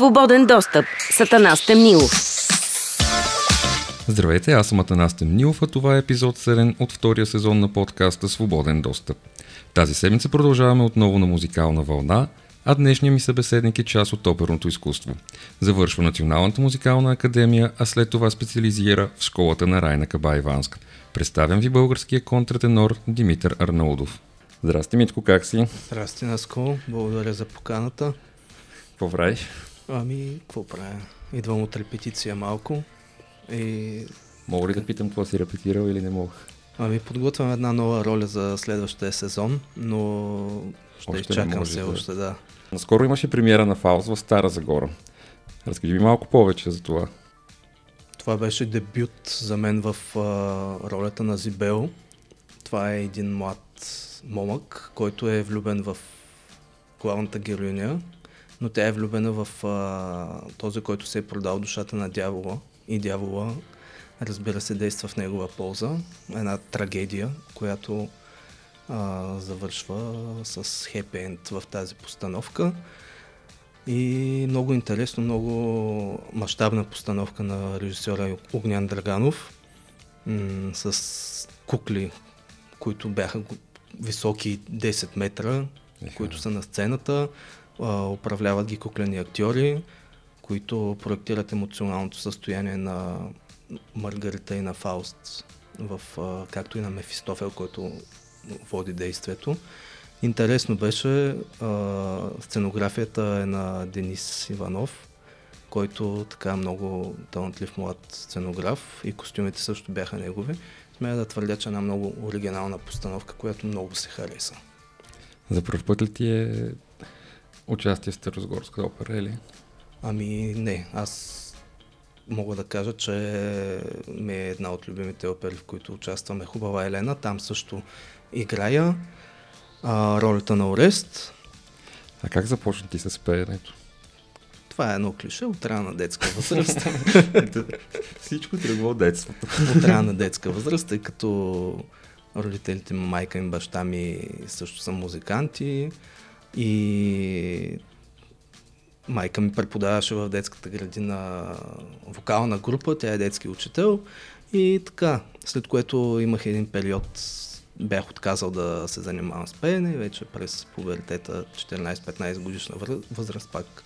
Свободен достъп. Сатана Стемнилов. Здравейте, аз съм Атанас Темнилов, а това е епизод 7 от втория сезон на подкаста Свободен достъп. Тази седмица продължаваме отново на музикална вълна, а днешният ми събеседник е част от оперното изкуство. Завършва Националната музикална академия, а след това специализира в школата на Райна Кабайванска. Представям ви българския контратенор Димитър Арнаудов. Здрасти, Митко, как си? Здрасти, Наско. Благодаря за поканата. Какво правиш? Ами, какво правя? Идвам от репетиция малко и... Мога ли да питам какво си репетирал или не мога? Ами, подготвям една нова роля за следващия сезон, но ще Още изчакам все да- още, да. Наскоро имаше премиера на Фауст в Стара Загора. Разкажи ми малко повече за това. Това беше дебют за мен в а, ролята на Зибел. Това е един млад момък, който е влюбен в главната героиня, но тя е влюбена в а, този, който се е продал душата на дявола. И дявола, разбира се, действа в негова полза. Една трагедия, която а, завършва с хепи енд в тази постановка. И много интересно, много мащабна постановка на режисьора Огнян Драганов м- с кукли, които бяха високи 10 метра, Еха. които са на сцената, управляват ги куклени актьори, които проектират емоционалното състояние на Маргарита и на Фауст, в, както и на Мефистофел, който води действието. Интересно беше, сценографията е на Денис Иванов, който така много талантлив млад сценограф и костюмите също бяха негови. Смея да твърдя, че е една много оригинална постановка, която много се хареса. За първ път ли ти е участие в Старозгорска опера или? Ами не, аз мога да кажа, че ми е една от любимите опери, в които участваме Хубава Елена. Там също играя а, ролята на Орест. А как започна ти с пеенето? Това е едно клише от рана детска възраст. Всичко тръгва от детството. от рана детска възраст, тъй като родителите ми, майка и баща ми също са музиканти и майка ми преподаваше в детската градина вокална група, тя е детски учител и така, след което имах един период, бях отказал да се занимавам с пеене, вече през пубертета 14-15 годишна възраст пак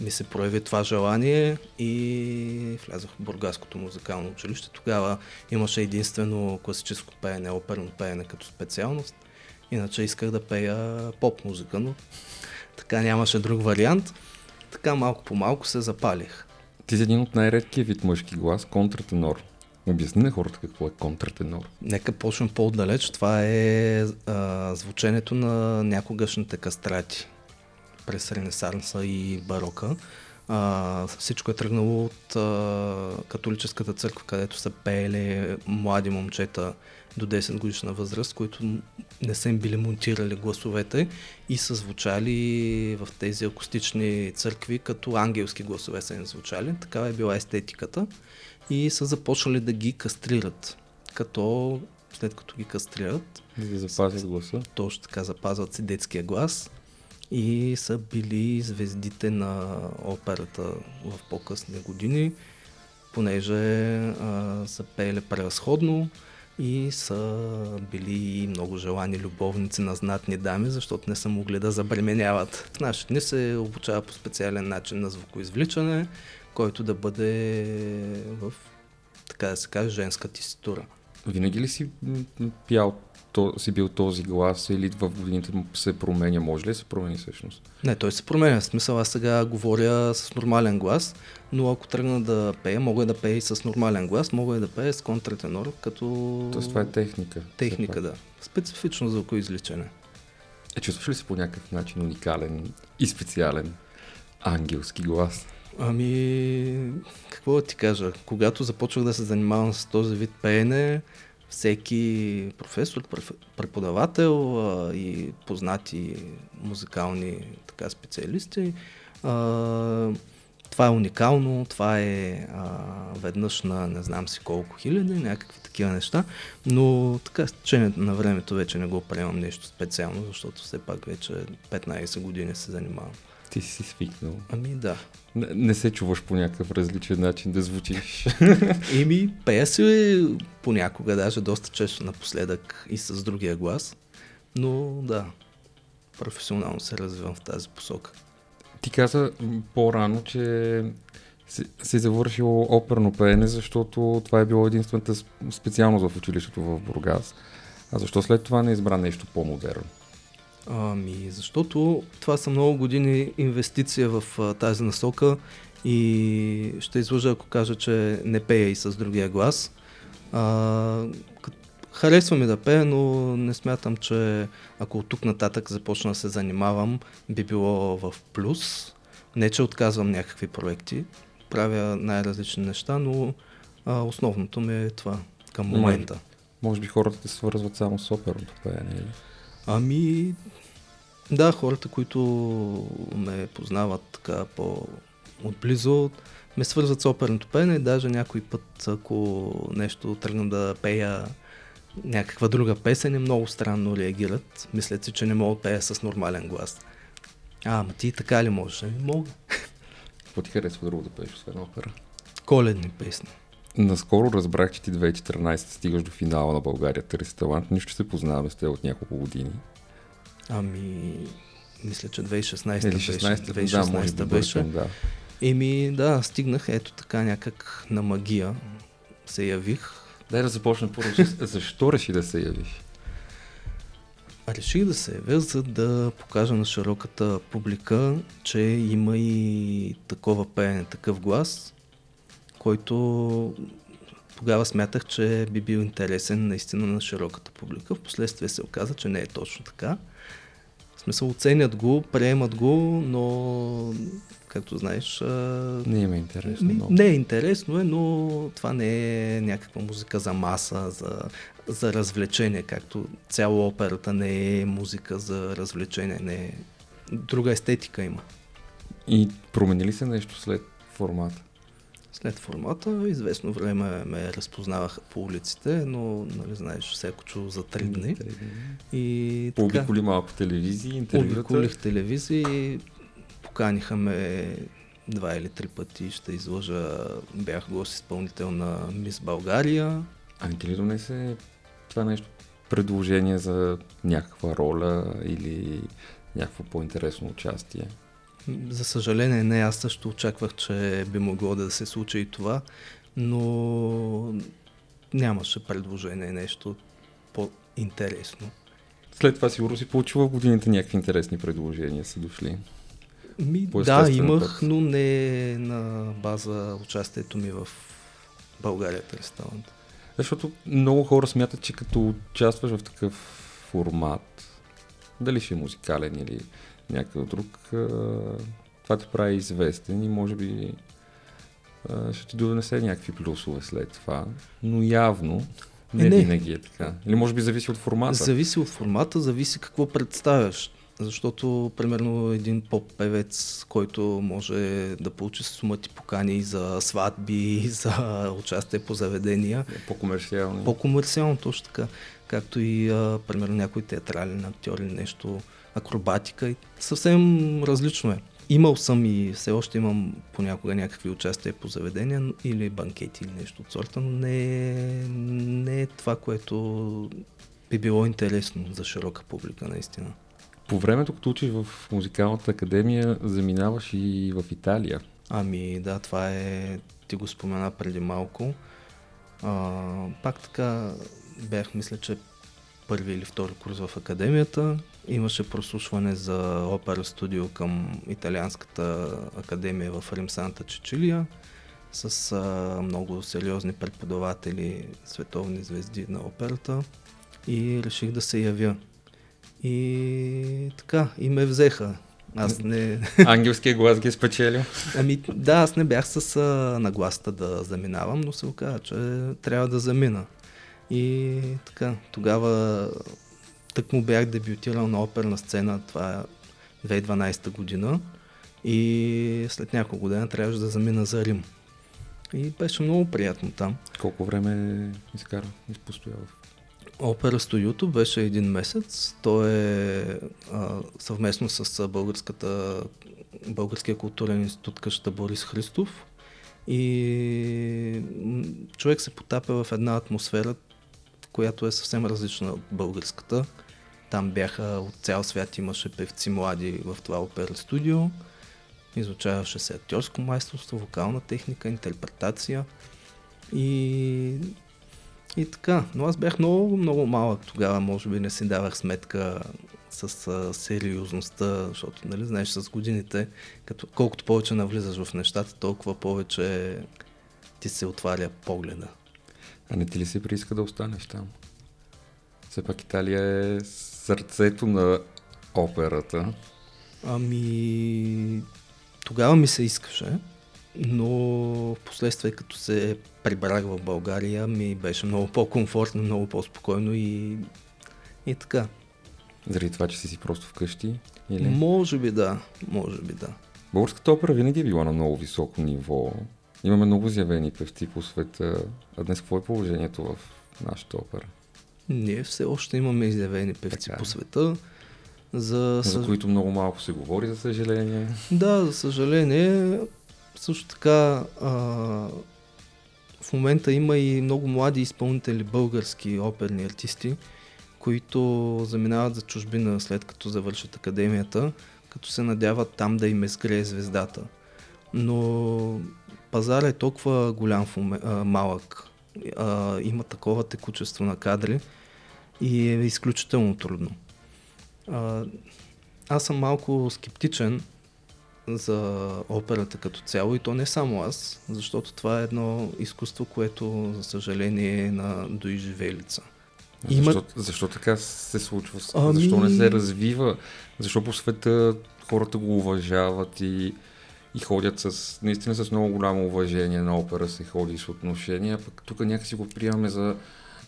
ми се прояви това желание и влязох в Бургаското музикално училище. Тогава имаше единствено класическо пеене, оперно пеене като специалност. Иначе исках да пея поп музика, но така нямаше друг вариант. Така малко по малко се запалих. Ти си един от най-редкия вид мъжки глас, контратенор. Обясни на хората какво е контратенор. Нека почнем по-отдалеч. Това е а, звученето на някогашните кастрати през Ренесанса и барока. А, всичко е тръгнало от а, католическата църква, където са пеели млади момчета до 10 годишна възраст, които не са им били монтирали гласовете и са звучали в тези акустични църкви, като ангелски гласове са им звучали. Такава е била естетиката и са започнали да ги кастрират. Като след като ги кастрират, да запазят гласа. точно така запазват си детския глас и са били звездите на операта в по-късни години, понеже а, са пеели превъзходно и са били много желани любовници на знатни дами, защото не са могли да забременяват. В наши дни се обучава по специален начин на звукоизвличане, който да бъде в, така да се каже, женска теситура. Винаги ли си пял, то, си бил този глас или в годините му се променя? Може ли се промени всъщност? Не, той се променя. В смисъл, аз сега говоря с нормален глас, но ако тръгна да пея, мога да пея и с нормален глас, мога и да пея с контратенор, като Тоест това е техника. техника, да. Специфично звукоизличане. Е, чувстваш ли се по някакъв начин уникален и специален ангелски глас? Ами, какво да ти кажа? Когато започвах да се занимавам с този вид пеене, всеки професор, преподавател а, и познати музикални така, специалисти, а, това е уникално, това е а, веднъж на не знам си колко хиляди, някакви такива неща, но така с на времето вече не го приемам нещо специално, защото все пак вече 15 години се занимавам. Ти си свикнал. Ами да. Не, не се чуваш по някакъв различен начин да звучиш. Еми, пея се понякога, даже доста често напоследък и с другия глас. Но да, професионално се развивам в тази посока. Ти каза по-рано, че си, си завършил оперно пеене, защото това е било единствената специалност в училището в Бургас. А защо след това не избра нещо по-модерно? Ами, защото това са много години инвестиция в а, тази насока и ще излъжа, ако кажа, че не пея и с другия глас. А, харесва ми да пея, но не смятам, че ако от тук нататък започна да се занимавам, би било в плюс. Не, че отказвам някакви проекти, правя най-различни неща, но а, основното ми е това към момента. Може би хората те свързват само с оперното пеене. Или? Ами, да, хората, които ме познават така по-отблизо, ме свързват с оперното пеене. Даже някой път, ако нещо тръгна да пея някаква друга песен, е много странно реагират. Мислят си, че не мога да пея с нормален глас. А, ама ти така ли можеш? Ами, мога. Какво ти харесва друго да пееш, освен опера? Коледни песни. Наскоро разбрах, че ти 2014 стигаш до финала на България Търси талант. Нищо се познаваме с те от няколко години. Ами, мисля, че 2016 Или беше. 16 да, 2016 може би беше. да. Еми, да, стигнах ето така някак на магия се явих. Дай да започнем първо. Защо реши да се явиш? Реших да се явя, за да покажа на широката публика, че има и такова пеене, такъв глас, който тогава смятах, че би бил интересен наистина на широката публика. Впоследствие се оказа, че не е точно така. В смисъл, оценят го, приемат го, но, както знаеш, Не има интересно. Ми, много. не е интересно, е, но това не е някаква музика за маса, за, за развлечение, както цяло операта не е музика за развлечение, не е... Друга естетика има. И промени ли се нещо след формата? След формата, известно време ме разпознаваха по улиците, но, нали знаеш, всяко чу за три дни. И Пообиколи малко телевизии, интервюта. обиколих телевизии, поканиха ме два или три пъти, ще излъжа, бях гост изпълнител на Мис България, А не ти ли донесе това нещо предложение за някаква роля или някакво по-интересно участие? За съжаление, не, аз също очаквах, че би могло да се случи и това, но нямаше предложение, нещо по-интересно. След това сигурно си получила в годините някакви интересни предложения са дошли. Ми, да, имах, път. но не на база участието ми в България през талант. Защото много хора смятат, че като участваш в такъв формат, дали ще е музикален или някакъв друг, това те прави известен и може би ще ти донесе някакви плюсове след това. Но явно не, Е, не. винаги е така. Или може би зависи от формата. Зависи от формата, зависи какво представяш. Защото, примерно, един поп-певец, който може да получи сумати покани и за сватби, за участие по заведения, По-комерциални. по-комерциално точно така, както и, а, примерно, някой театрален актьор или нещо, акробатика. Съвсем различно е. Имал съм и все още имам понякога някакви участия по заведения или банкети или нещо от сорта, но не е, не е това, което би било интересно за широка публика, наистина. По времето, като учиш в музикалната академия, заминаваш и в Италия. Ами да, това е, ти го спомена преди малко. А, пак така бях, мисля, че първи или втори курс в академията. Имаше прослушване за опера студио към Италианската академия в Рим Санта Чичилия с а, много сериозни преподаватели, световни звезди на операта и реших да се явя. И така, и ме взеха. Аз не, Ангелския глас ги е спечелил. Ами да, аз не бях с а, нагласта да заминавам, но се оказа, че трябва да замина. И така, тогава тък му бях дебютирал на оперна сцена, това е 2012 година. И след няколко година трябваше да замина за Рим. И беше много приятно там. Колко време изкара, изпостоява? Опера студиото беше един месец. То е а, съвместно с Българската Българския културен институт къща Борис Христов и човек се потапя в една атмосфера, която е съвсем различна от българската. Там бяха от цял свят, имаше певци млади в това опера студио. Изучаваше се актьорско майсторство, вокална техника, интерпретация и, и така. Но аз бях много, много малък тогава, може би не си давах сметка с а, сериозността, защото, нали, знаеш, с годините, като, колкото повече навлизаш в нещата, толкова повече ти се отваря погледа. А не ти ли се прииска да останеш там? Все пак Италия е сърцето на операта. Ами, тогава ми се искаше, но в последствие като се прибрах в България ми беше много по-комфортно, много по-спокойно и, и така. Заради това, че си си просто вкъщи? Или? Може би да, може би да. Българската опера винаги е била на много високо ниво. Имаме много заявени певци по света. А днес какво е положението в нашата опера? Ние все още имаме изявени певци Така е. по света. За, За които много малко се говори, за съжаление. Да, за съжаление. Също така а, в момента има и много млади изпълнители, български оперни артисти, които заминават за чужбина след като завършат академията, като се надяват там да им изгрее звездата. Но пазар е толкова голям, малък, а, има такова текучество на кадри и е изключително трудно. А, аз съм малко скептичен за операта като цяло и то не само аз, защото това е едно изкуство, което за съжаление е на доизживелица. Има- Защо, защо така се случва? Ами- Защо не се развива? Защо по света хората го уважават и, и ходят с, наистина с много голямо уважение на опера се ходи с отношения, пък тук някакси го приемаме за,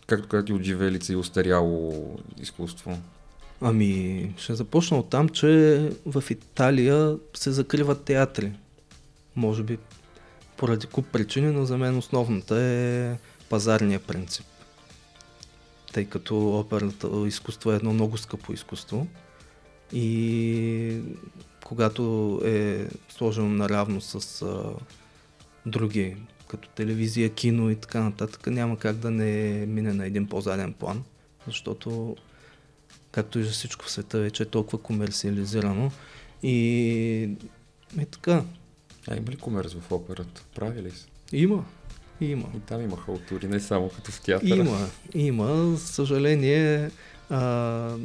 както казвате, отживелица и устаряло изкуство. Ами, ще започна от там, че в Италия се закриват театри. Може би поради куп причини, но за мен основната е пазарния принцип. Тъй като оперната изкуство е едно много скъпо изкуство и когато е сложено наравно с а, други, като телевизия, кино и така нататък, няма как да не мине на един по-заден план, защото както и за всичко в света вече е толкова комерциализирано и е така. А има ли комерс в операта? Прави ли се? Има, има. И там има халтури, не само като в театъра. Има, има. За съжаление, а,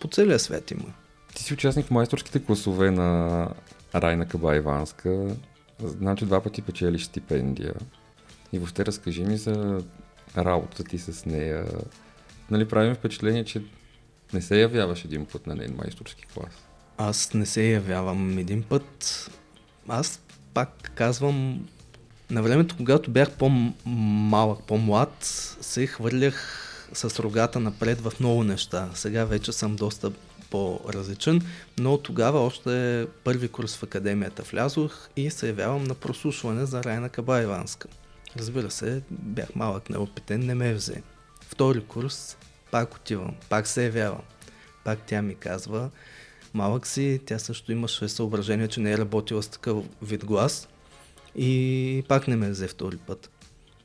по целия свят има. Ти си участник в майсторските класове на Райна Кабаеванска. Знам, че два пъти печелиш стипендия. И въобще разкажи ми за работата ти с нея. Нали правим впечатление, че не се явяваш един път на нейн майсторски клас. Аз не се явявам един път. Аз пак казвам, на времето, когато бях по-малък, по-млад, се хвърлях с рогата напред в много неща. Сега вече съм доста по-различен, но тогава още първи курс в академията влязох и се явявам на прослушване за Райна Кабаеванска. Разбира се, бях малък, неопитен, не ме взе. Втори курс, пак отивам, пак се явявам. Пак тя ми казва, малък си, тя също имаше съображение, че не е работила с такъв вид глас и пак не ме взе втори път.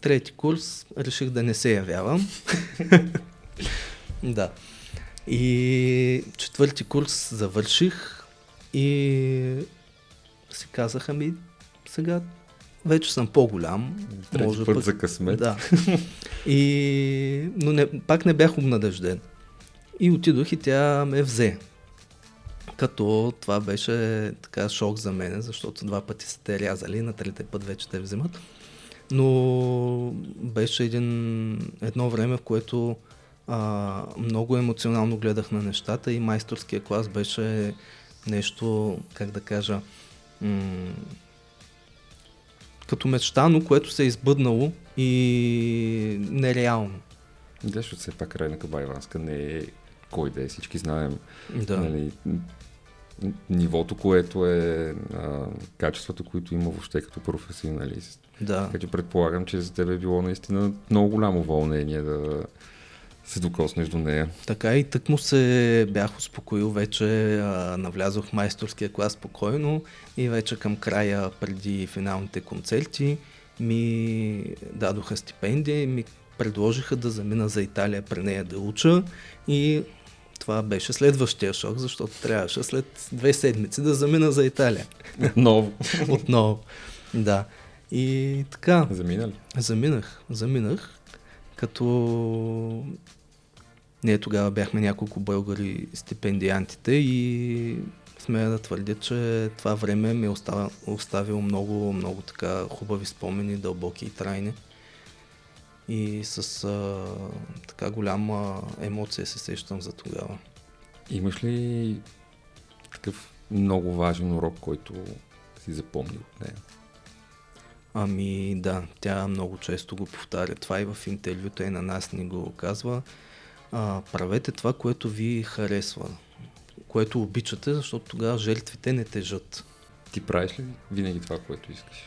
Трети курс реших да не се явявам. да. И четвърти курс завърших и си казах, ами сега вече съм по-голям. Трети път за късмет. Да. И... Но не, пак не бях обнадежден. И отидох и тя ме взе. Като това беше така шок за мен, защото два пъти са те рязали, на третия път вече те вземат. Но беше един, едно време, в което а, много емоционално гледах на нещата и майсторския клас беше нещо, как да кажа, м- като мечтано, което се е избъднало и нереално. Да, защото все пак Райна Кабаеванска не е кой да е, всички знаем. Да. Нали, нивото, което е, а, качеството, които има въобще като професионалист. Да. Така че предполагам, че за теб е било наистина много голямо вълнение да, се докоснеш до нея. Така и тък му се бях успокоил вече, а, навлязох в майсторския клас спокойно и вече към края, преди финалните концерти, ми дадоха стипендия и ми предложиха да замина за Италия при нея да уча и това беше следващия шок, защото трябваше след две седмици да замина за Италия. Отново. Отново. Да. И така. Замина ли? Заминах. Заминах. Като ние тогава бяхме няколко българи стипендиантите и смея да твърдя, че това време ми е оставил, оставило много, много така хубави спомени, дълбоки и трайни. И с а, така голяма емоция се сещам за тогава. Имаш ли такъв много важен урок, който си запомнил от нея? Ами да, тя много често го повтаря. Това и в интервюта и на нас ни го казва. А, правете това, което ви харесва, което обичате, защото тогава жертвите не тежат. Ти правиш ли винаги това, което искаш?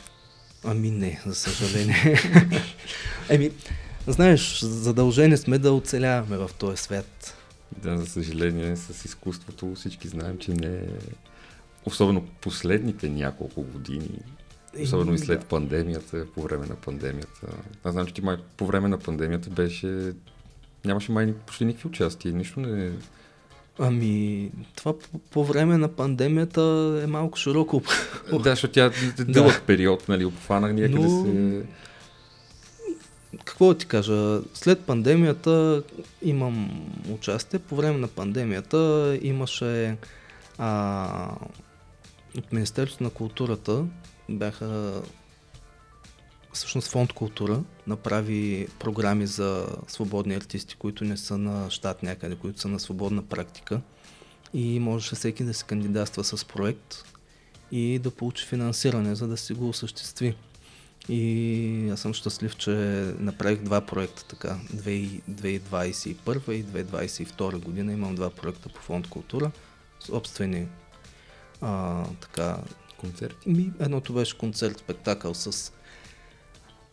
Ами не, за съжаление. Еми, знаеш, задължени сме да оцеляваме в този свят. Да, за съжаление, с изкуството всички знаем, че не е... Особено последните няколко години, особено и след пандемията, по време на пандемията. Аз знам, че ти май по време на пандемията беше... Нямаше май почти никакви участия, нищо не... Ами, това по, по време на пандемията е малко широко. Да, защото тя е дълъг период, нали, обхвана някъде Но- се... Какво да ти кажа? След пандемията имам участие. По време на пандемията имаше а, от Министерството на културата бяха всъщност фонд култура направи програми за свободни артисти, които не са на щат някъде, които са на свободна практика и можеше всеки да се кандидатства с проект и да получи финансиране, за да си го осъществи. И аз съм щастлив, че направих два проекта така. 2021 и 2022 година имам два проекта по фонд култура. Собствени а, така, Концерти. ми, едното беше концерт, спектакъл с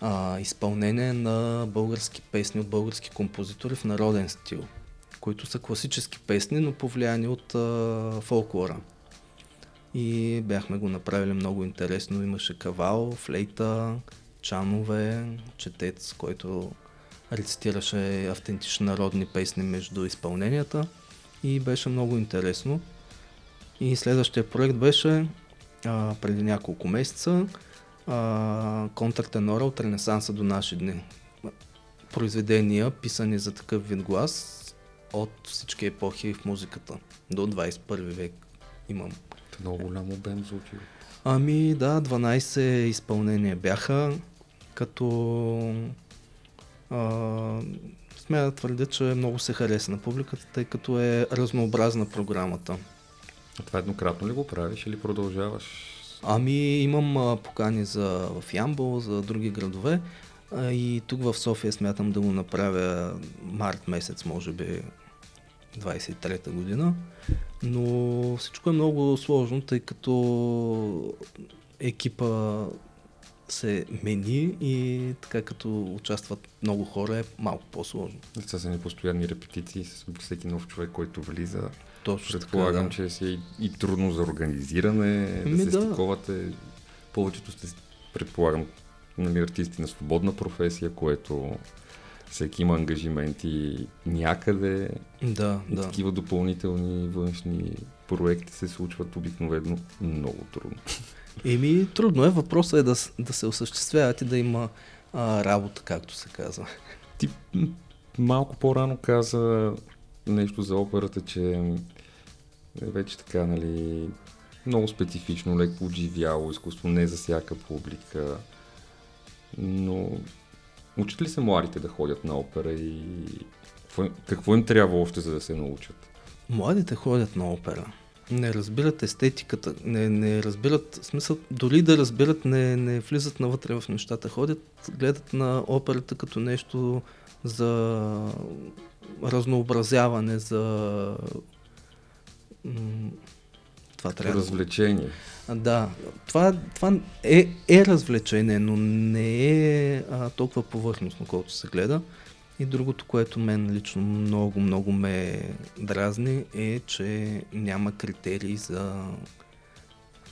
а, изпълнение на български песни от български композитори в народен стил, които са класически песни, но повлияни от а, фолклора. И бяхме го направили много интересно. Имаше кавал, флейта, чанове, четец, който рецитираше автентични народни песни между изпълненията и беше много интересно. И следващия проект беше а, преди няколко месеца а, контртенора от Ренесанса до наши дни. Произведения, писани за такъв вид глас от всички епохи в музиката. До 21 век имам. Много голям обем звучи. Ами да, 12 изпълнения бяха, като а, смея да твърдя, че много се хареса на публиката, тъй като е разнообразна програмата. А това еднократно ли го правиш или продължаваш? Ами имам а, покани за, в Ямбол, за други градове а, и тук в София смятам да го направя март месец, може би 23-та година. Но всичко е много сложно, тъй като екипа се мени и така като участват много хора е малко по-сложно. Това са ни постоянни репетиции с всеки нов човек, който влиза. Точно Предполагам, така, да. че си е и, и трудно за организиране, Ами да се да. стиковате. Повечето сте, предполагам, нали, артисти на свободна професия, което всеки има ангажименти някъде Да, и да. такива допълнителни външни проекти се случват обикновено много трудно. Еми, трудно е. Въпросът е да, да се осъществяват и да има а, работа, както се казва. Ти малко по-рано каза нещо за операта, че е вече така, нали, много специфично, леко отживяло изкуство, не за всяка публика. Но учат ли се младите да ходят на опера и какво, какво им трябва още, за да се научат? Младите ходят на опера. Не разбират естетиката, не, не разбират, смисъл, дори да разбират, не, не влизат навътре в нещата. Ходят, гледат на операта като нещо за разнообразяване, за... Това трябва Развлечение. Да, това, това е, е развлечение, но не е а, толкова повърхностно, колкото се гледа. И другото, което мен лично много, много ме дразни е, че няма критерии за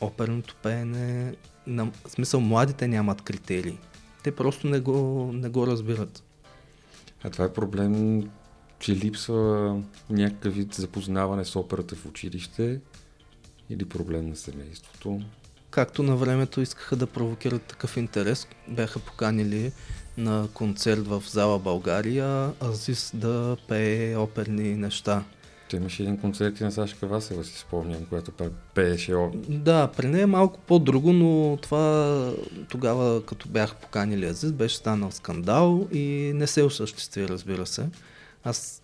оперното пеене. На, в смисъл, младите нямат критерии. Те просто не го, не го разбират. А това е проблем, че липсва някакъв вид запознаване с операта в училище или проблем на семейството. Както на времето искаха да провокират такъв интерес, бяха поканили на концерт в зала България Азис да пее оперни неща. Те имаше един концерт и на Сашка Васева, си спомням, която пееше опер. Да, при нея е малко по-друго, но това тогава, като бях поканили Азис, беше станал скандал и не се осъществи, разбира се. Аз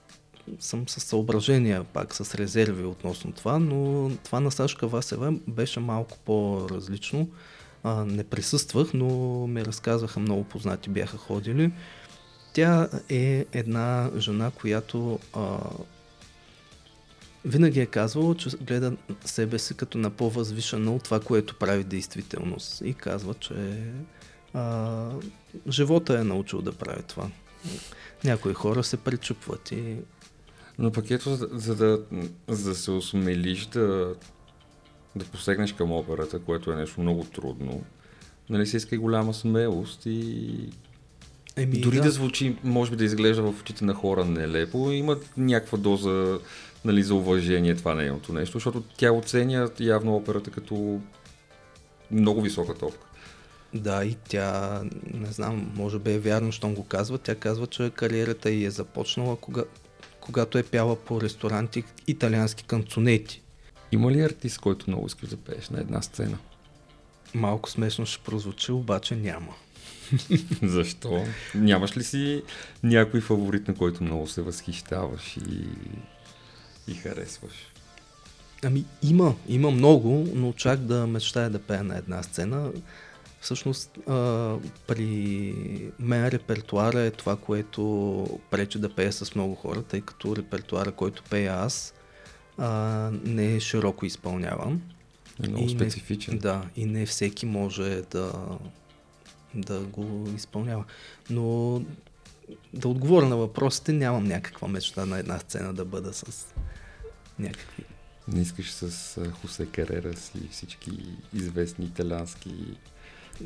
съм с съображения, пак с резерви относно това, но това на Сашка Васева беше малко по-различно. А, не присъствах, но ми разказваха много познати, бяха ходили. Тя е една жена, която а, винаги е казвала, че гледа себе си като на по-възвишено от това, което прави действителност. И казва, че а, живота е научил да прави това. Някои хора се пречупват и... Но пък ето, за, да, за да се осмелиш да, да посегнеш към операта, което е нещо много трудно, нали се иска и голяма смелост и Еми, Дори да. да звучи, може би да изглежда в очите на хора нелепо, има някаква доза нали, за уважение това нейното нещо, защото тя оценя явно операта като много висока топка. Да, и тя, не знам, може би е вярно, щом го казва. Тя казва, че кариерата й е започнала, кога, когато е пяла по ресторанти италиански канцонети. Има ли артист, който много искаш да пееш на една сцена? Малко смешно ще прозвучи, обаче няма. Защо? Нямаш ли си някой фаворит, на който много се възхищаваш и, и харесваш? Ами има, има много, но чак да мечтая да пея на една сцена. Всъщност а, при мен репертуара е това, което пречи да пея с много хора, тъй като репертуара, който пея аз, а, не е широко изпълняван. Е много и специфичен. Не, да, и не всеки може да, да го изпълнява. Но да отговоря на въпросите, нямам някаква мечта на една сцена да бъда с някакви. Не искаш с Хосе Карерас и всички известни италиански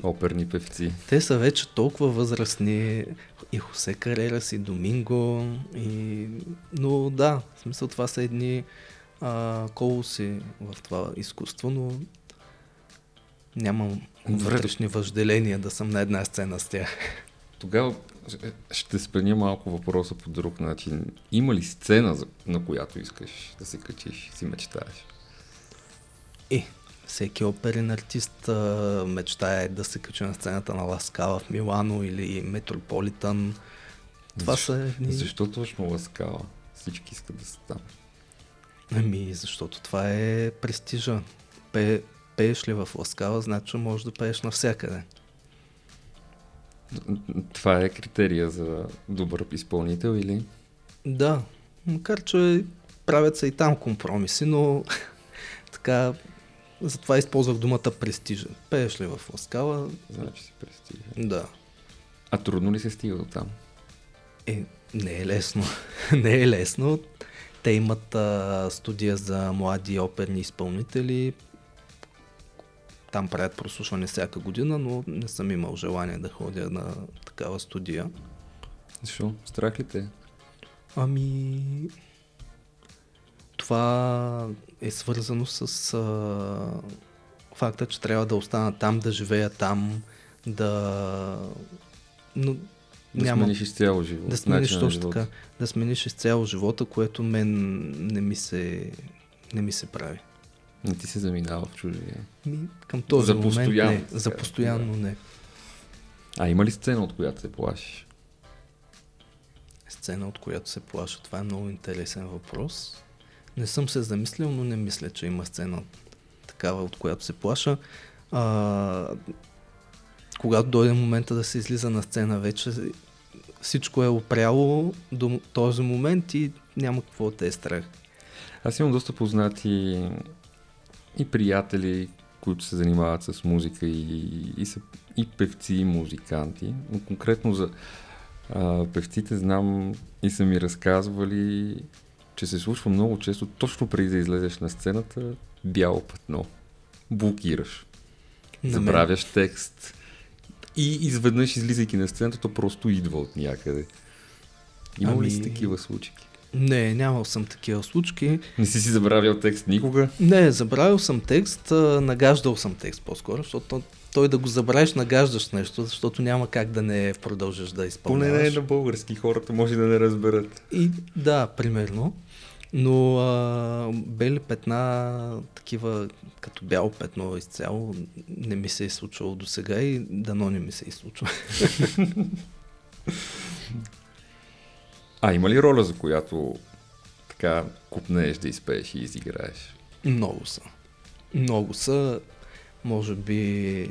оперни певци. Те са вече толкова възрастни. И Хосе Карерас, и Доминго. И... Но да, в смисъл това са едни а, колоси в това изкуство, но нямам вътрешни въжделения да съм на една сцена с тях. Тогава ще спеня малко въпроса по друг начин. Има ли сцена, на която искаш да се качиш, си мечтаеш? Е, всеки оперен артист а, мечтае да се качи на сцената на Ласкала в Милано или Метрополитън. Това Защо, са едни... Защо точно Ласкала? Всички искат да са там. Ами, защото това е престижа. Пе, пееш ли в Ласкала, значи можеш да пееш навсякъде. Това е критерия за добър изпълнител или? Да, макар че правят се и там компромиси, но така затова използвах думата престижен. Пееш ли в Ласкала? Значи си престижен. Да. А трудно ли се стига до там? Е, не е лесно. не е лесно. Те имат а, студия за млади оперни изпълнители. Там правят прослушване всяка година, но не съм имал желание да ходя на такава студия. Защо? Страх ли те? Ами... Това е свързано с а, факта, че трябва да остана там, да живея там, да... Но да няма... смениш изцяло живота. Да смениш точно така. Да смениш изцяло живота, което мен не ми се, не ми се прави. Не ти се заминава в? Ми, към този за момент постоянно, не. За постоянно да. не. А има ли сцена, от която се плашиш? Сцена, от която се плаша. Това е много интересен въпрос. Не съм се замислил, но не мисля, че има сцена такава, от която се плаша. А, когато дойде момента да се излиза на сцена, вече всичко е опряло до този момент и няма какво да е страх. Аз имам доста познати и приятели, които се занимават с музика и, и, са и певци, и музиканти. Но конкретно за А, певците знам и са ми разказвали, че се случва много често, точно преди да излезеш на сцената, бяло пътно. Блокираш. Забравяш текст. И изведнъж, излизайки на сцената, то просто идва от някъде. Има ли си Ами- такива случаи? Не, нямал съм такива случки. Не си си забравял текст никога? Не, забравил съм текст, нагаждал съм текст по-скоро, защото той да го забравиш, нагаждаш нещо, защото няма как да не продължиш да Поне изпълняваш. не е на български, хората може да не разберат. И да, примерно. Но а, бели петна, такива като бяло петно изцяло, не ми се е случвало до сега и дано не ми се е случва. А има ли роля, за която така купнееш да изпееш и изиграеш? Много са. Много са. Може би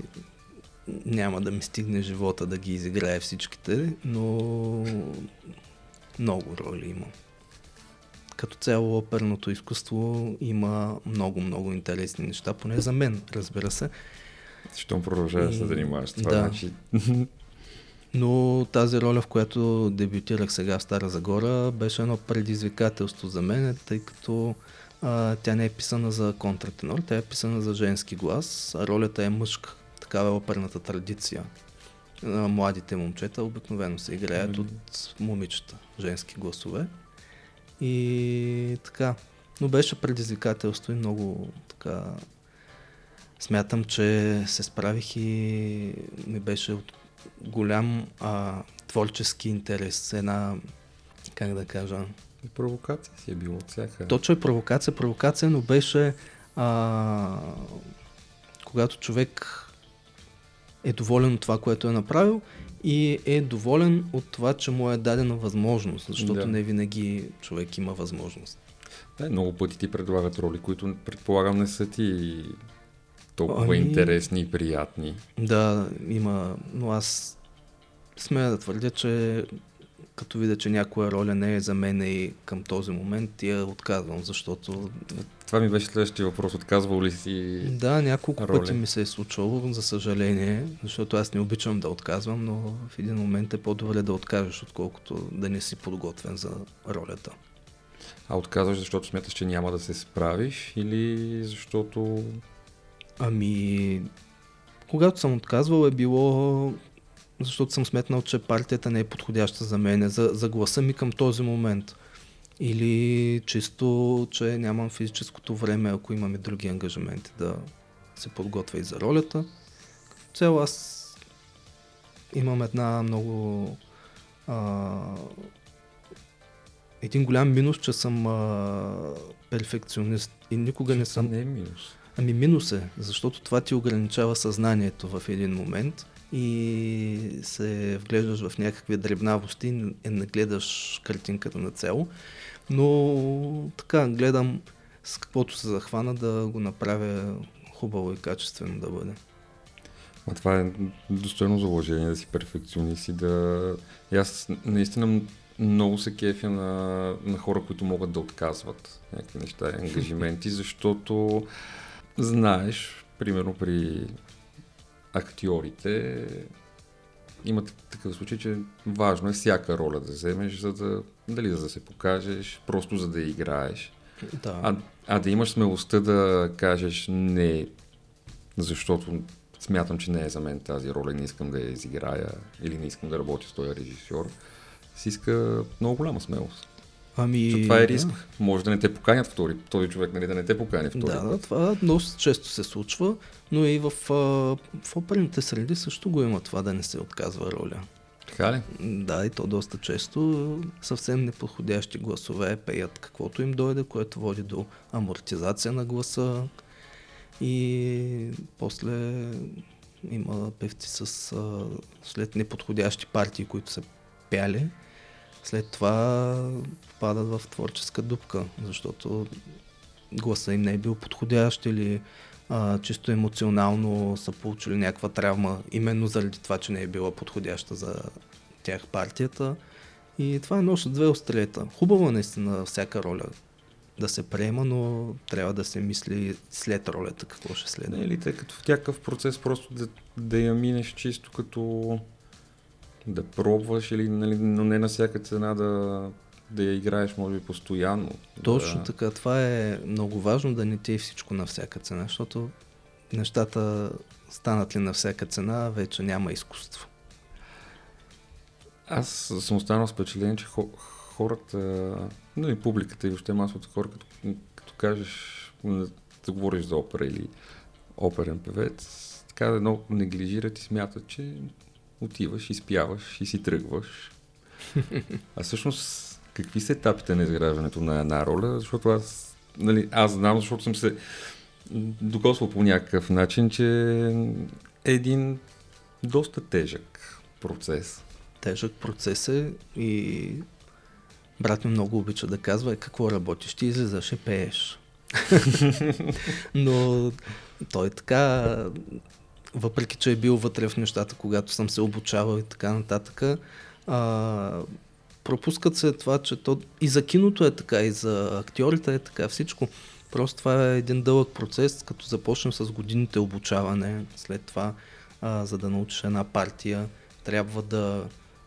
няма да ми стигне живота да ги изиграе всичките, но много роли има. Като цяло оперното изкуство има много-много интересни неща, поне за мен, разбира се. Щом продължаваш да се занимаваш с това, да. значи... Но тази роля, в която дебютирах сега в Стара Загора, беше едно предизвикателство за мен, тъй като а, тя не е писана за контратенор, тя е писана за женски глас, а ролята е мъжка. Такава е оперната традиция. А, младите момчета обикновено се играят Мгм. от момичета, женски гласове. И така. Но беше предизвикателство и много така Смятам, че се справих и ми беше от голям а, творчески интерес. Една, как да кажа, И провокация си е било от всяка. точно е провокация, провокация, но беше а, когато човек е доволен от това, което е направил и е доволен от това, че му е дадена възможност, защото Да. не винаги човек има възможност. Да, много пъти ти предлагат роли, които предполагам не са ти толкова Ами- интересни и приятни. Да, има, но аз смея да твърдя, че като видя, че някоя роля не е за мен и към този момент, я отказвам, защото Това ми беше следващия въпрос. Отказвал ли си... да, няколко роли. пъти ми се е случвало, за съжаление, защото аз не обичам да отказвам, но в един момент е по-добре да откажеш, отколкото да не си подготвен за ролята. А отказваш, защото смяташ, че няма да се справиш или защото... Ами, когато съм отказвал е било, защото съм сметнал, че партията не е подходяща за мен, за, за гласа ми към този момент. Или чисто, че нямам физическото време, ако имаме други ангажименти да се подготвя и за ролята. Като цяло аз имам една много... А, един голям минус, че съм а, перфекционист и никога не съм... не е минус. Ами минус е, защото това ти ограничава съзнанието в един момент и се вглеждаш в някакви дребнавости и не гледаш картинката на цяло. Но така, гледам с каквото се захвана да го направя хубаво и качествено да бъде. А това е достойно заложение да си перфекционист и да... И аз наистина много се кефя на, на хора, които могат да отказват някакви неща и ангажименти, защото знаеш, примерно при актьорите, има так- такъв случай, че важно е всяка роля да вземеш, за да, дали за да се покажеш, просто за да играеш. Да. А, а да имаш смелостта да кажеш не, защото смятам, че не е за мен тази роля не искам да я изиграя или не искам да работя с този режисьор, си иска много голяма смелост. Ами, Защото това е риск. Да. Може да не те поканят втори, този човек нали, да не те покани втори Да, да, това доста често се случва, но и в, в оперните среди също го има това да не се отказва роля. Така ли? Да, и то доста често съвсем неподходящи гласове пеят каквото им дойде, което води до амортизация на гласа и после има певци с след неподходящи партии, които са пяли, след това падат в творческа дупка, защото гласа им не е бил подходящ или а, чисто емоционално са получили някаква травма, именно заради това, че не е била подходяща за тях партията. И това е нощ две острията. Хубаво е наистина всяка роля да се приема, но трябва да се мисли след ролята какво ще следва. Или тъй като в някакъв процес просто да, да я минеш чисто като да пробваш или нали, но не на всяка цена да, да я играеш, може би, постоянно. Точно да... така. Това е много важно да не ти е всичко на всяка цена, защото нещата станат ли на всяка цена, вече няма изкуство. Аз съм останал с впечатление, че хората, нали, публиката и въобще масовата хора, като, като кажеш, да говориш за опера или оперен певец, така едно неглижират и смятат, че отиваш, изпяваш и си тръгваш. А всъщност, какви са етапите на изграждането на една роля? Защото аз, нали, аз знам, защото съм се докосвал по някакъв начин, че е един доста тежък процес. Тежък процес е и брат ми много обича да казва, е какво работиш, ти излизаш и пееш. Но той така, въпреки че е бил вътре в нещата, когато съм се обучавал и така нататък, а, пропускат се това, че то и за киното е така, и за актьорите е така, всичко. Просто това е един дълъг процес, като започнем с годините обучаване, след това, а, за да научиш една партия, трябва да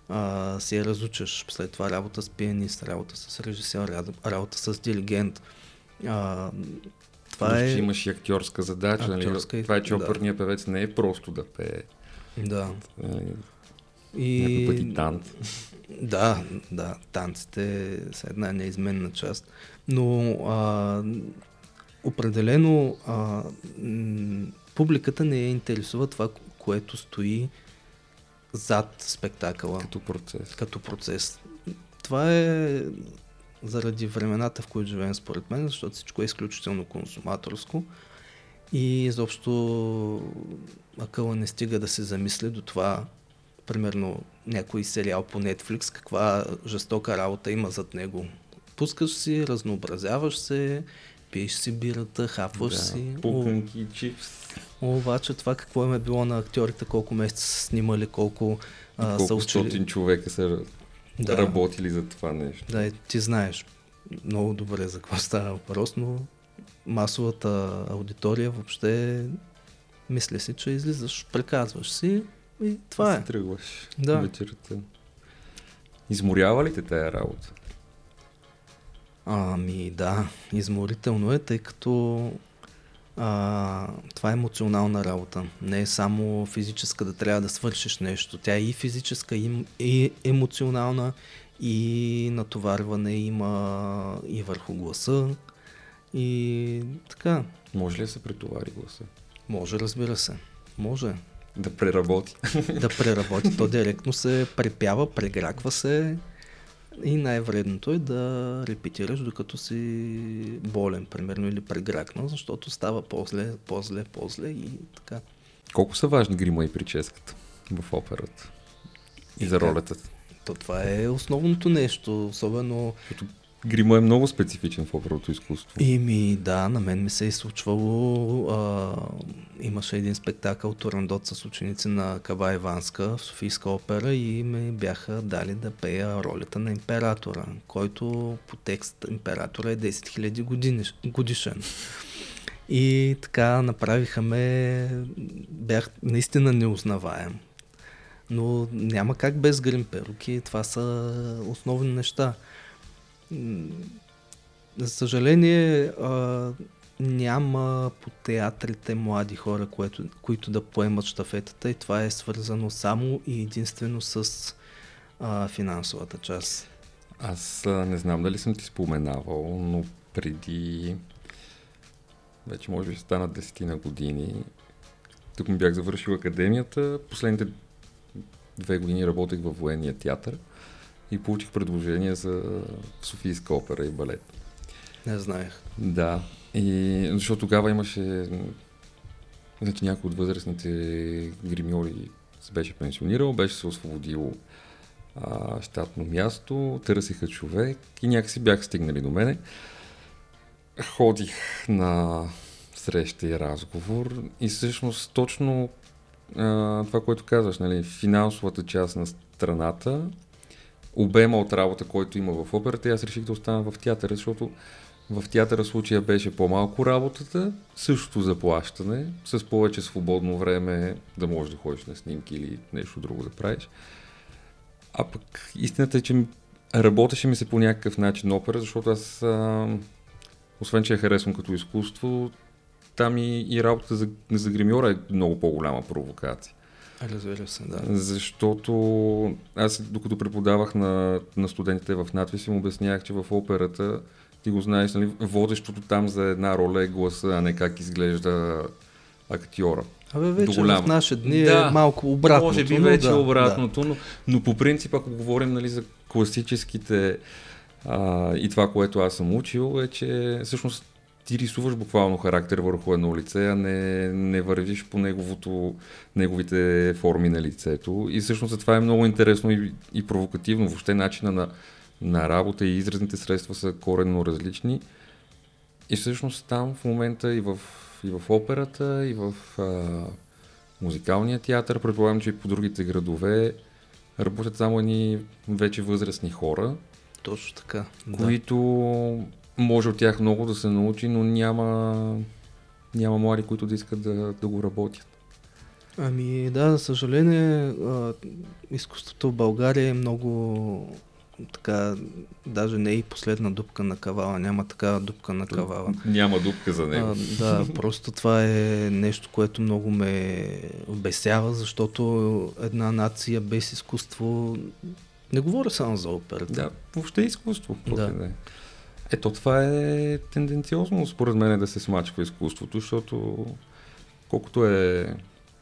а, си я разучаш, след това работа с пианист, работа с режисьор, работа с диригент. А, това е... имаш и актьорска задача. Нали? Актьорска, нали? Това е, че да. оперният певец не е просто да пее. Да. Нали? И... Някой пъти танц. Да, да, танците са една неизменна част. Но а, определено а, публиката не я интересува това, което стои зад спектакъла. Като процес. Като процес. Това е заради времената, в които живеем според мен, защото всичко е изключително консуматорско и изобщо акъла не стига да се замисли до това, примерно някой сериал по Netflix, каква жестока работа има зад него. Пускаш си, разнообразяваш се, пиеш си бирата, хапваш да, си. Пуканки, чипс. Обаче това какво им е било на актьорите, колко месеца са снимали, колко, а, колко са учили. човека са да. работили за това нещо. Да, ти знаеш много добре за какво става въпрос, но масовата аудитория въобще мисля си, че излизаш, преказваш си и това да е. тръгваш да. вечерта. Изморява ли те тая работа? Ами да, изморително е, тъй като а, това е емоционална работа. Не е само физическа да трябва да свършиш нещо. Тя е и физическа, и, и емоционална, и натоварване има и върху гласа. И така. Може ли да се претовари гласа? Може, разбира се. Може. Да преработи. Да преработи. То директно се препява, преграква се и най-вредното е да репетираш докато си болен, примерно, или прегракнал, защото става по-зле, по-зле, по-зле и така. Колко са важни грима и прическата в операта? И, за ролята? То това е основното нещо, особено... Като грима е много специфичен в оперното изкуство. Ими, да, на мен ми се е случвало. А, имаше един спектакъл Турандот с ученици на Каба Иванска в Софийска опера и ме бяха дали да пея ролята на императора, който по текст императора е 10 000 години, годишен. И така направиха ме, бях наистина неузнаваем. Но няма как без грим перуки, това са основни неща. За съжаление, а, няма по театрите млади хора, което, които да поемат штафетата и това е свързано само и единствено с а, финансовата част. Аз а, не знам дали съм ти споменавал, но преди вече може би станат десетина години. Тук ми бях завършил академията. Последните две години работех във военния театър и получих предложение за Софийска опера и балет. Не знаех. Да, и защото тогава имаше значи някой от възрастните гримьори се беше пенсионирал, беше се освободил а, щатно място, търсиха човек и някакси бяха стигнали до мене. Ходих на среща и разговор и всъщност точно а, това, което казваш, нали, финансовата част на страната, обема от работа, който има в операта, аз реших да остана в театъра, защото в театъра случая беше по-малко работата, същото заплащане, с повече свободно време да можеш да ходиш на снимки или нещо друго да правиш. А пък истината е, че работеше ми се по някакъв начин опера, защото аз, а, освен че я харесвам като изкуство, там и, и работата за, за гримьора е много по-голяма провокация. Разбира се, да. Защото аз, докато преподавах на, на студентите в надвис, им обяснявах, че в операта ти го знаеш, нали, водещото там за една роля е гласа, а не как изглежда актьора. Абе, вече в наши дни е да, е малко обратното. Може би вече да, обратното, да. Но, но по принцип, ако говорим нали, за класическите а, и това, което аз съм учил, е, че всъщност ти рисуваш буквално характер върху едно лице, а не, не вървиш по неговото, неговите форми на лицето. И всъщност това е много интересно и, и провокативно. Въобще начина на, на работа и изразните средства са коренно различни. И всъщност там в момента и в, и в операта, и в а, музикалния театър, предполагам, че и по другите градове работят само едни вече възрастни хора. Точно така. Които да. Може от тях много да се научи, но няма, няма млади, които да искат да, да го работят. Ами да, за съжаление, изкуството в България е много така, даже не е и последна дупка на кавала, няма такава дупка на кавала. Няма дупка за него. А, да, просто това е нещо, което много ме обесява, защото една нация без изкуство, не говоря само за операта. Да, въобще изкуство. Да. да. Ето това е тенденциозно, според мен, да се смачква изкуството, защото колкото е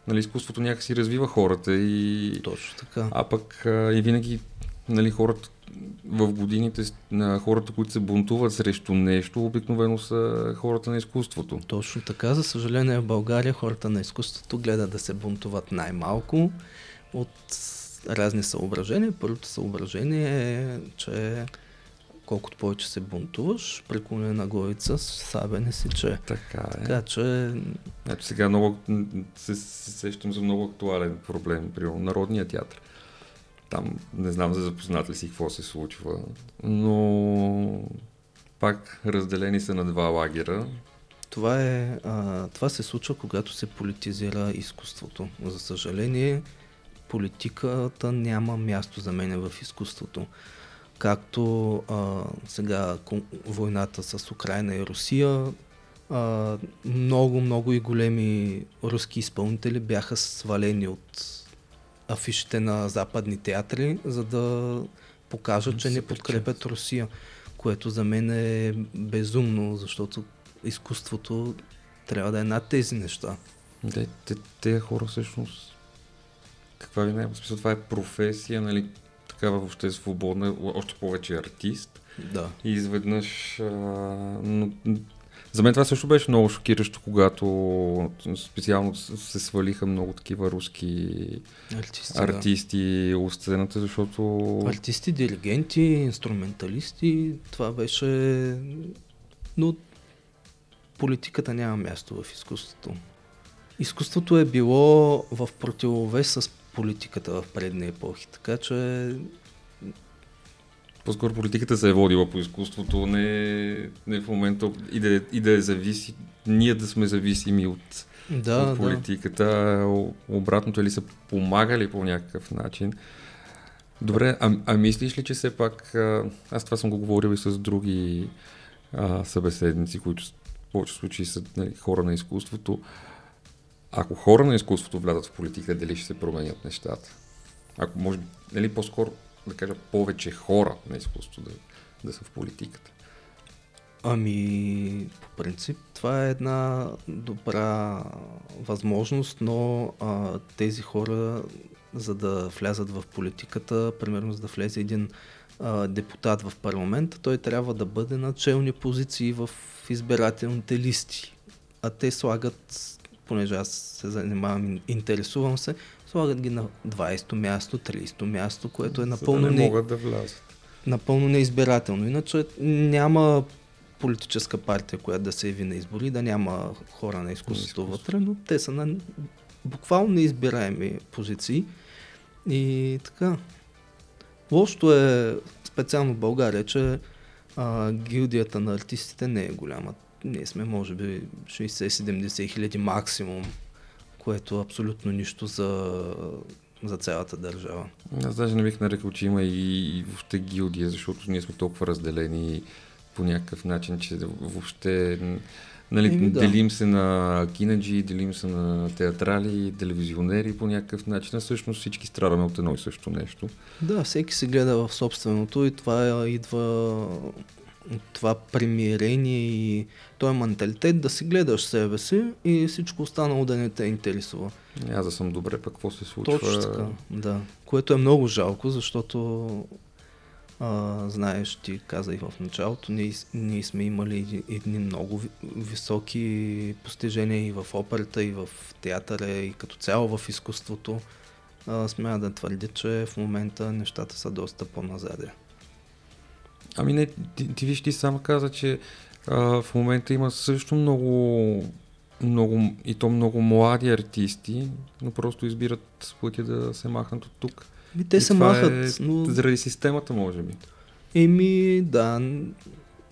нали, изкуството някакси развива хората и... Точно така. А пък а, и винаги нали, хората в годините на хората, които се бунтуват срещу нещо, обикновено са хората на изкуството. Точно така. За съжаление в България хората на изкуството гледат да се бунтуват най-малко от разни съображения. Първото съображение е, че колкото повече се бунтуваш, преклонена главица, сабе не си че. Така е. Така че... Ето сега много се, се сещам за много актуален проблем, при Народния театър. Там не знам за запознат ли си какво се случва, но пак разделени са на два лагера. Това, е, а, това се случва, когато се политизира изкуството. За съжаление, политиката няма място за мен в изкуството. Както а, сега войната с Украина и Русия, а, много, много и големи руски изпълнители бяха свалени от афишите на западни театри, за да покажат, че не подкрепят Русия, което за мен е безумно, защото изкуството трябва да е над тези неща. Да, те, те хора всъщност каква ви не е? В смисъл, това е професия, нали, такава въобще свободна, още повече артист. Да. И изведнъж а, но, за мен това също беше много шокиращо, когато специално се свалиха много такива руски артисти, артисти да. от сцената, защото... Артисти, диригенти, инструменталисти, това беше... Но политиката няма място в изкуството. Изкуството е било в противовес с политиката в предни епохи, така че по-скоро политиката се е водила по изкуството, не, не в момента и да, и да е зависи, ние да сме зависими от, да, от политиката. Да. Обратното ли са помагали по някакъв начин. Добре, а, а мислиш ли, че все пак, аз това съм го говорил и с други а, събеседници, които в повече случаи са нали, хора на изкуството, ако хора на изкуството влязат в политика, дали ще се променят нещата? Ако може, нали, по-скоро да кажа, повече хора на изкуство да, да са в политиката? Ами, по принцип, това е една добра възможност, но а, тези хора, за да влязат в политиката, примерно за да влезе един а, депутат в парламента, той трябва да бъде на челни позиции в избирателните листи. А те слагат, понеже аз се занимавам, интересувам се, слагат ги на 20-то място, 30-то място, което е напълно, да не, могат да влязат. напълно неизбирателно. Иначе няма политическа партия, която да се яви на избори, да няма хора на изкуството вътре, но те са на буквално неизбираеми позиции. И така. Лошото е специално в България, че а, гилдията на артистите не е голяма. Ние сме може би 60-70 хиляди максимум което абсолютно нищо за за цялата държава. Аз даже не бих нарекал, че има и, и въобще гилдия, защото ние сме толкова разделени по някакъв начин, че въобще нали, Еми, да. делим се на кинаджи, делим се на театрали, телевизионери по някакъв начин, а всъщност всички страдаме от едно и също нещо. Да, всеки се гледа в собственото и това идва това примирение и този менталитет да си гледаш себе си и всичко останало да не те интересува. Аз да съм добре, пък какво се случва? Точно така, да. Което е много жалко, защото а, знаеш, ти каза и в началото, ние, ние сме имали едни много ви- високи постижения и в операта, и в театъра, и като цяло в изкуството. А, смея да твърдя, че в момента нещата са доста по-назаде. Ами не, ти, ти виж, ти сам каза, че а, в момента има също много, много, и то много млади артисти, но просто избират пътя да се махнат от тук. Ми, те И се това махат, е но... Заради системата, може би. Еми, да,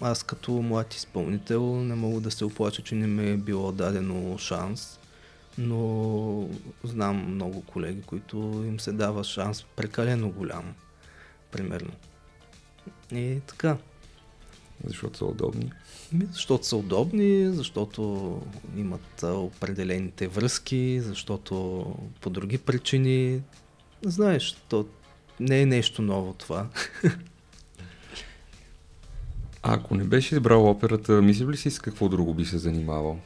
аз като млад изпълнител не мога да се оплача, че не ми е било дадено шанс, но знам много колеги, които им се дава шанс прекалено голям, примерно. И така. Защото са удобни. Защото са удобни, защото имат определените връзки, защото по други причини. Знаеш, то не е нещо ново това. А ако не беше избрал операта, мислиш ли си с какво друго би се занимавал?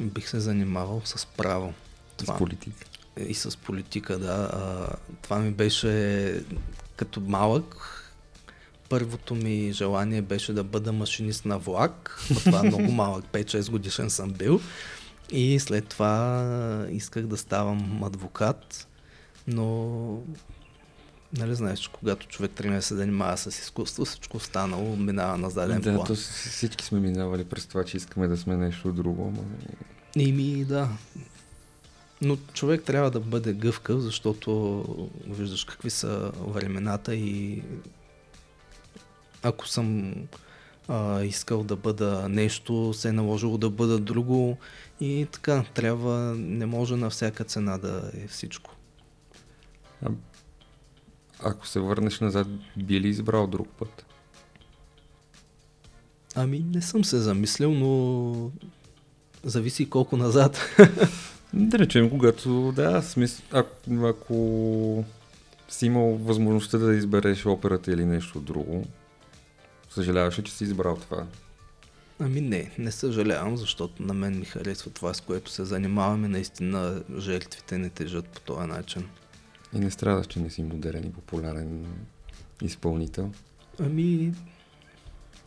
Бих се занимавал с право. Това. С политика. И с политика, да. А, това ми беше като малък. Първото ми желание беше да бъда машинист на влак. Това е много малък, 5-6 годишен съм бил. И след това исках да ставам адвокат, но нали знаеш, че когато човек тръгне да се занимава с изкуство, всичко останало минава на заден Да, план. с- всички сме минавали през това, че искаме да сме нещо друго. Ама... Ими, да. Но човек трябва да бъде гъвкав, защото виждаш какви са времената и ако съм а, искал да бъда нещо, се е наложило да бъда друго и така, трябва, не може на всяка цена да е всичко. А, ако се върнеш назад, би ли избрал друг път? Ами, не съм се замислил, но зависи колко назад. Да речем, когато, да, смисъл, ако, ако си имал възможността да избереш операта или нещо друго, съжаляваш ли, че си избрал това? Ами не, не съжалявам, защото на мен ми харесва това, с което се занимаваме. Наистина жертвите не тежат по този начин. И не страдаш, че не си модерен и популярен изпълнител. Ами,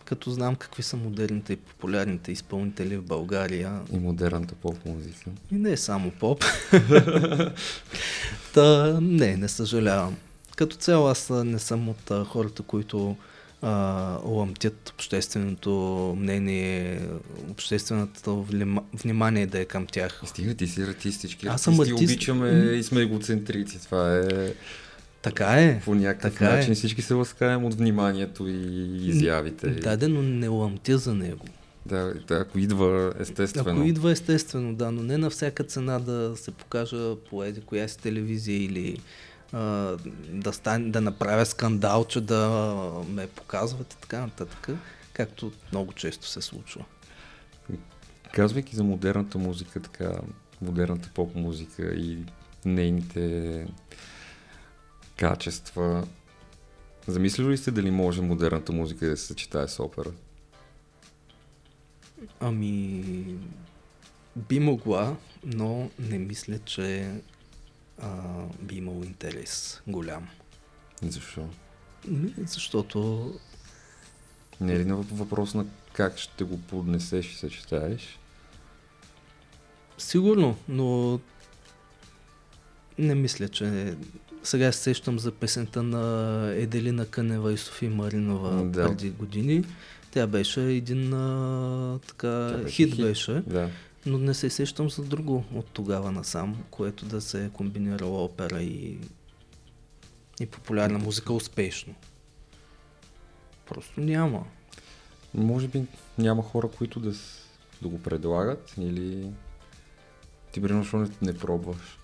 като знам какви са модерните и популярните изпълнители в България, И модерната поп-музика. и не е само поп, Та, не, не съжалявам. Като цяло аз не съм от а, хората, които а, ламтят общественото мнение, общественото внимание да е към тях. Стига, ти си артистички. Аз съм артист. обичаме и сме егоцентрици. Това е Така е. по някакъв Така е. начин. Всички се ласкаем от вниманието и изявите. Да, да, но не ламтя за него. Да, да, ако идва естествено. Ако идва естествено, да, но не на всяка цена да се покажа по еди коя си телевизия или а, да, стане, да направя скандал, че да ме показват и така нататък, както много често се случва. Казвайки за модерната музика, така, модерната поп-музика и нейните качества, замислили ли сте дали може модерната музика да се съчетае с опера? Ами, би могла, но не мисля, че а, би имал интерес голям. Защо? Ми, Защото Не е ли на въпрос на как ще го поднесеш и съчетаеш? Сигурно, но не мисля, че... Сега се сещам за песента на Еделина Кънева и Софи Маринова Да. преди години. Тя беше един а, така, Тя беше хит, хит. беше, Да. но не се сещам за друго от тогава насам, което да се е комбинирала опера и, и популярна музика успешно. Просто няма. Може би няма хора, които да, да го предлагат или ти примерно не пробваш.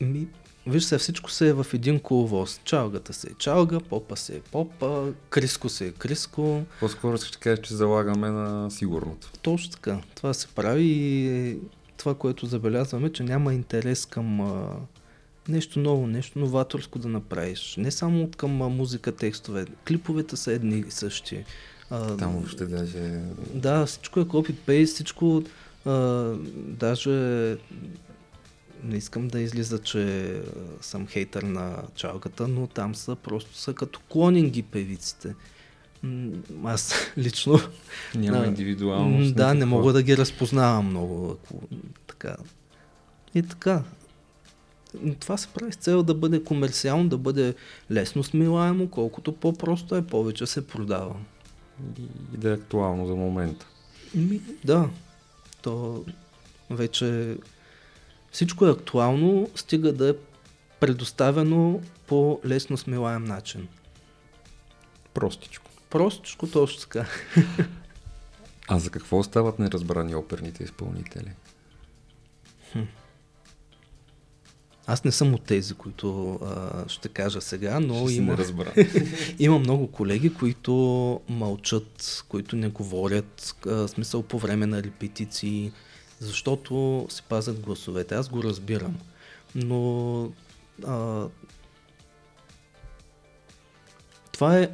Ми, виж се, всичко се е в един коловоз. Чалгата се е чалга, попа се е попа, криско се е криско. По-скоро ще кажеш, че залагаме на сигурното. Точно така. Това се прави и това, което забелязваме, че няма интерес към а, нещо ново, нещо новаторско да направиш. Не само от към а, музика, текстове. Клиповете са едни и същи. А, Там въобще даже... Да, всичко е copy-paste, всичко а, даже не искам да излиза, че съм хейтър на чалката, но там са просто са като клонинги певиците. Аз лично... Няма индивидуалност. Да, не мога да ги разпознавам много. Ако, така. И така. Това се прави с цел да бъде комерциално, да бъде лесно смилаемо, колкото по-просто е, повече се продава. И да е актуално за момента. Ми, да. То вече всичко е актуално, стига да е предоставено по лесно смилаем начин. Простичко. Простичко, точно така. А за какво остават неразбрани оперните изпълнители? Хм. Аз не съм от тези, които а, ще кажа сега, но ще има, има много колеги, които мълчат, които не говорят, а, смисъл по време на репетиции, защото си пазят гласовете. Аз го разбирам. Но а, това е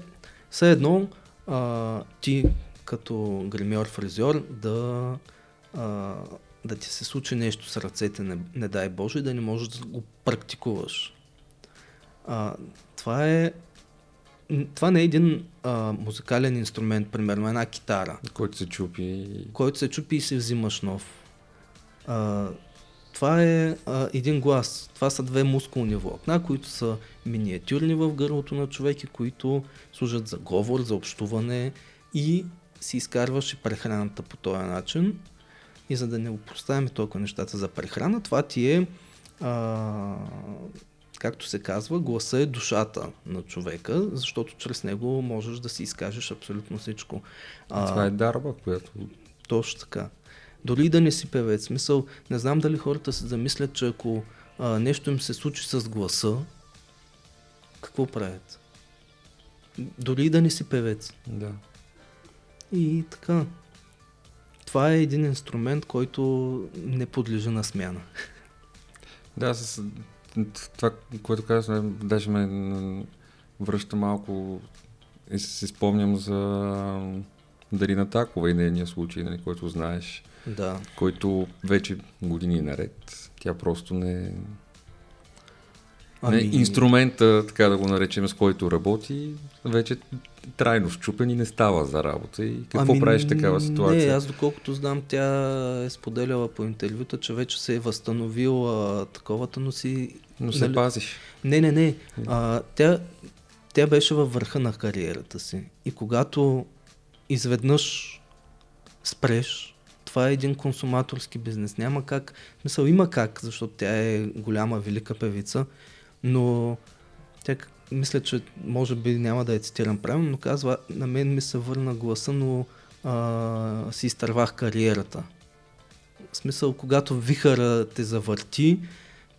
все едно а, ти като гримьор фризьор да, а, да ти се случи нещо с ръцете, не, не дай Боже, да не можеш да го практикуваш. А, това е това не е един а, музикален инструмент, примерно една китара. Който се чупи. Който се чупи и си взимаш нов. А, това е а, един глас. Това са две мускулни влакна, които са миниатюрни в гърлото на човек и които служат за говор, за общуване и си изкарваш и прехраната по този начин. И за да не поставяме толкова нещата за прехрана, това ти е, а, както се казва, гласа е душата на човека, защото чрез него можеш да си изкажеш абсолютно всичко. А, това е дарба, която... Точно така. Дори да не си певец. Смисъл, не знам дали хората се замислят, че ако а, нещо им се случи с гласа, какво правят? Дори да не си певец. Да. И така. Това е един инструмент, който не подлежи на смяна. Да, с това, което казваме, даже ме връща малко и си спомням за Дарина Такова и нейния случай, нали, който знаеш да. който вече години наред, тя просто не... Ами... не инструмента, така да го наречем, с който работи, вече трайно щупен и не става за работа. И какво ами, правиш в такава ситуация? Не, аз доколкото знам, тя е споделяла по интервюта, че вече се е възстановила таковата, но си... Но се нали... пазиш. Не, не, не. А, тя, тя беше във върха на кариерата си. И когато изведнъж спреш, това е един консуматорски бизнес. Няма как, мисъл има как, защото тя е голяма, велика певица, но тя мисля, че може би няма да я цитирам правилно, но казва, на мен ми се върна гласа, но а, си изтървах кариерата. В смисъл, когато вихара те завърти,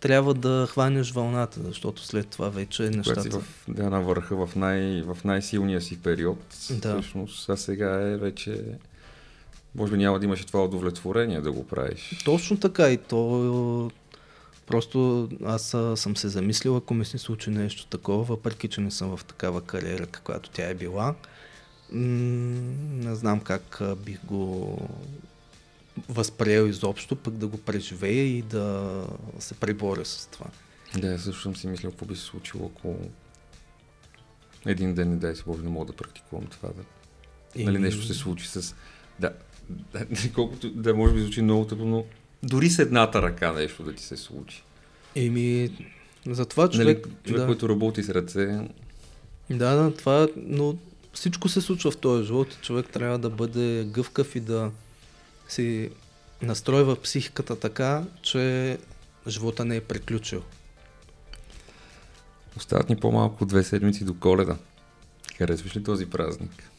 трябва да хванеш вълната, защото след това вече нещата... Когато в, да, на върха, в, най, в най-силния си период, да. всъщност, а сега е вече може би няма да имаш това удовлетворение да го правиш. Точно така и то просто аз съм се замислил, ако ми се случи нещо такова, въпреки че не съм в такава кариера, каквато тя е била, не знам как бих го възприел изобщо, пък да го преживея и да се преборя с това. Да, също съм си мислил какво би се случило, ако един ден, не дай се Боже, не мога да практикувам това. Да... И... Нали нещо се случи с... Да, колкото да може би звучи много тъпо, но дори с едната ръка нещо да ти се случи. Еми, за това нали, човек... Нали, човек, да. който работи с ръце... Да, да, това, но всичко се случва в този живот човек трябва да бъде гъвкав и да си настройва психиката така, че живота не е приключил. Остават ни по-малко две седмици до коледа. Харесваш ли този празник?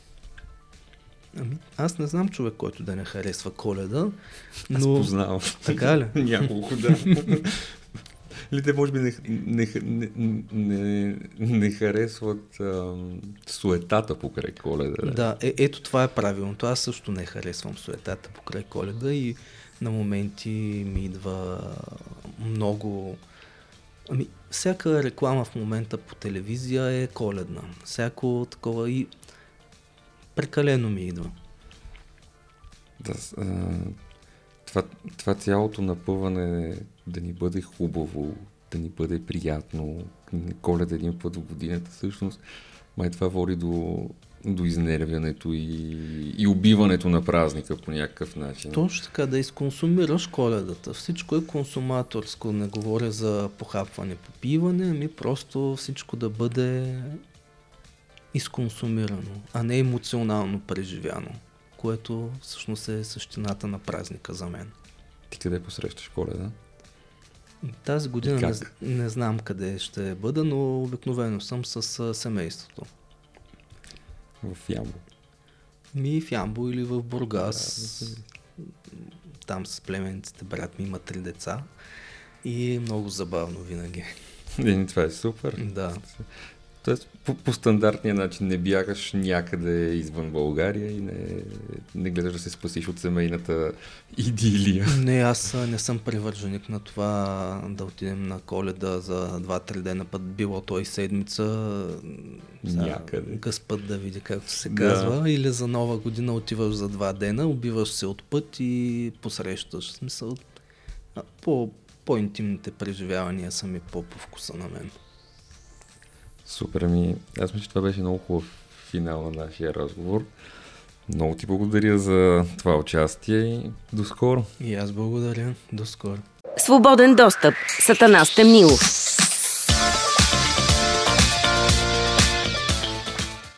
Ами, аз не знам човек, който да не харесва коледа, но... Аз познавам. Така ли? Няколко, да. Или те може би не, не, не, не, не харесват ам, суетата покрай коледа. Да, да е, ето това е правилното. Аз също не харесвам суетата покрай коледа и на моменти ми идва много... Ами, всяка реклама в момента по телевизия е коледна. Всяко такова и прекалено ми идва. Да, а, това, това цялото напъване да ни бъде хубаво, да ни бъде приятно, коледа един път в годината, всъщност, май това води до, до изнервянето и, и убиването на празника по някакъв начин. Точно така, да изконсумираш коледата. Всичко е консуматорско, не говоря за похапване, попиване, ами просто всичко да бъде изконсумирано, а не емоционално преживяно, което всъщност е същината на празника за мен. Ти къде посрещаш коледа? Тази година не, не знам къде ще бъда, но обикновено съм с семейството. В Ямбо? Ми в Ямбо или в Бургас. Да, Там с племенците, брат ми има три деца и е много забавно винаги. И, това е супер. Да. Тоест, по, по стандартния начин не бягаш някъде извън България и не, не гледаш да се спасиш от семейната идилия. Не, аз не съм привърженик на това да отидем на коледа за 2-3 дена път, било той седмица. Някъде. Гъспът да види, както се казва. Да. Или за нова година отиваш за 2 дена, убиваш се от път и посрещаш. В смисъл, по, по-интимните преживявания са ми по-по вкуса на мен. Супер, ми. Аз мисля, че това беше много хубав финал на нашия разговор. Много ти благодаря за това участие и до скоро. И аз благодаря. До скоро. Свободен достъп. Сатана Стемнилов.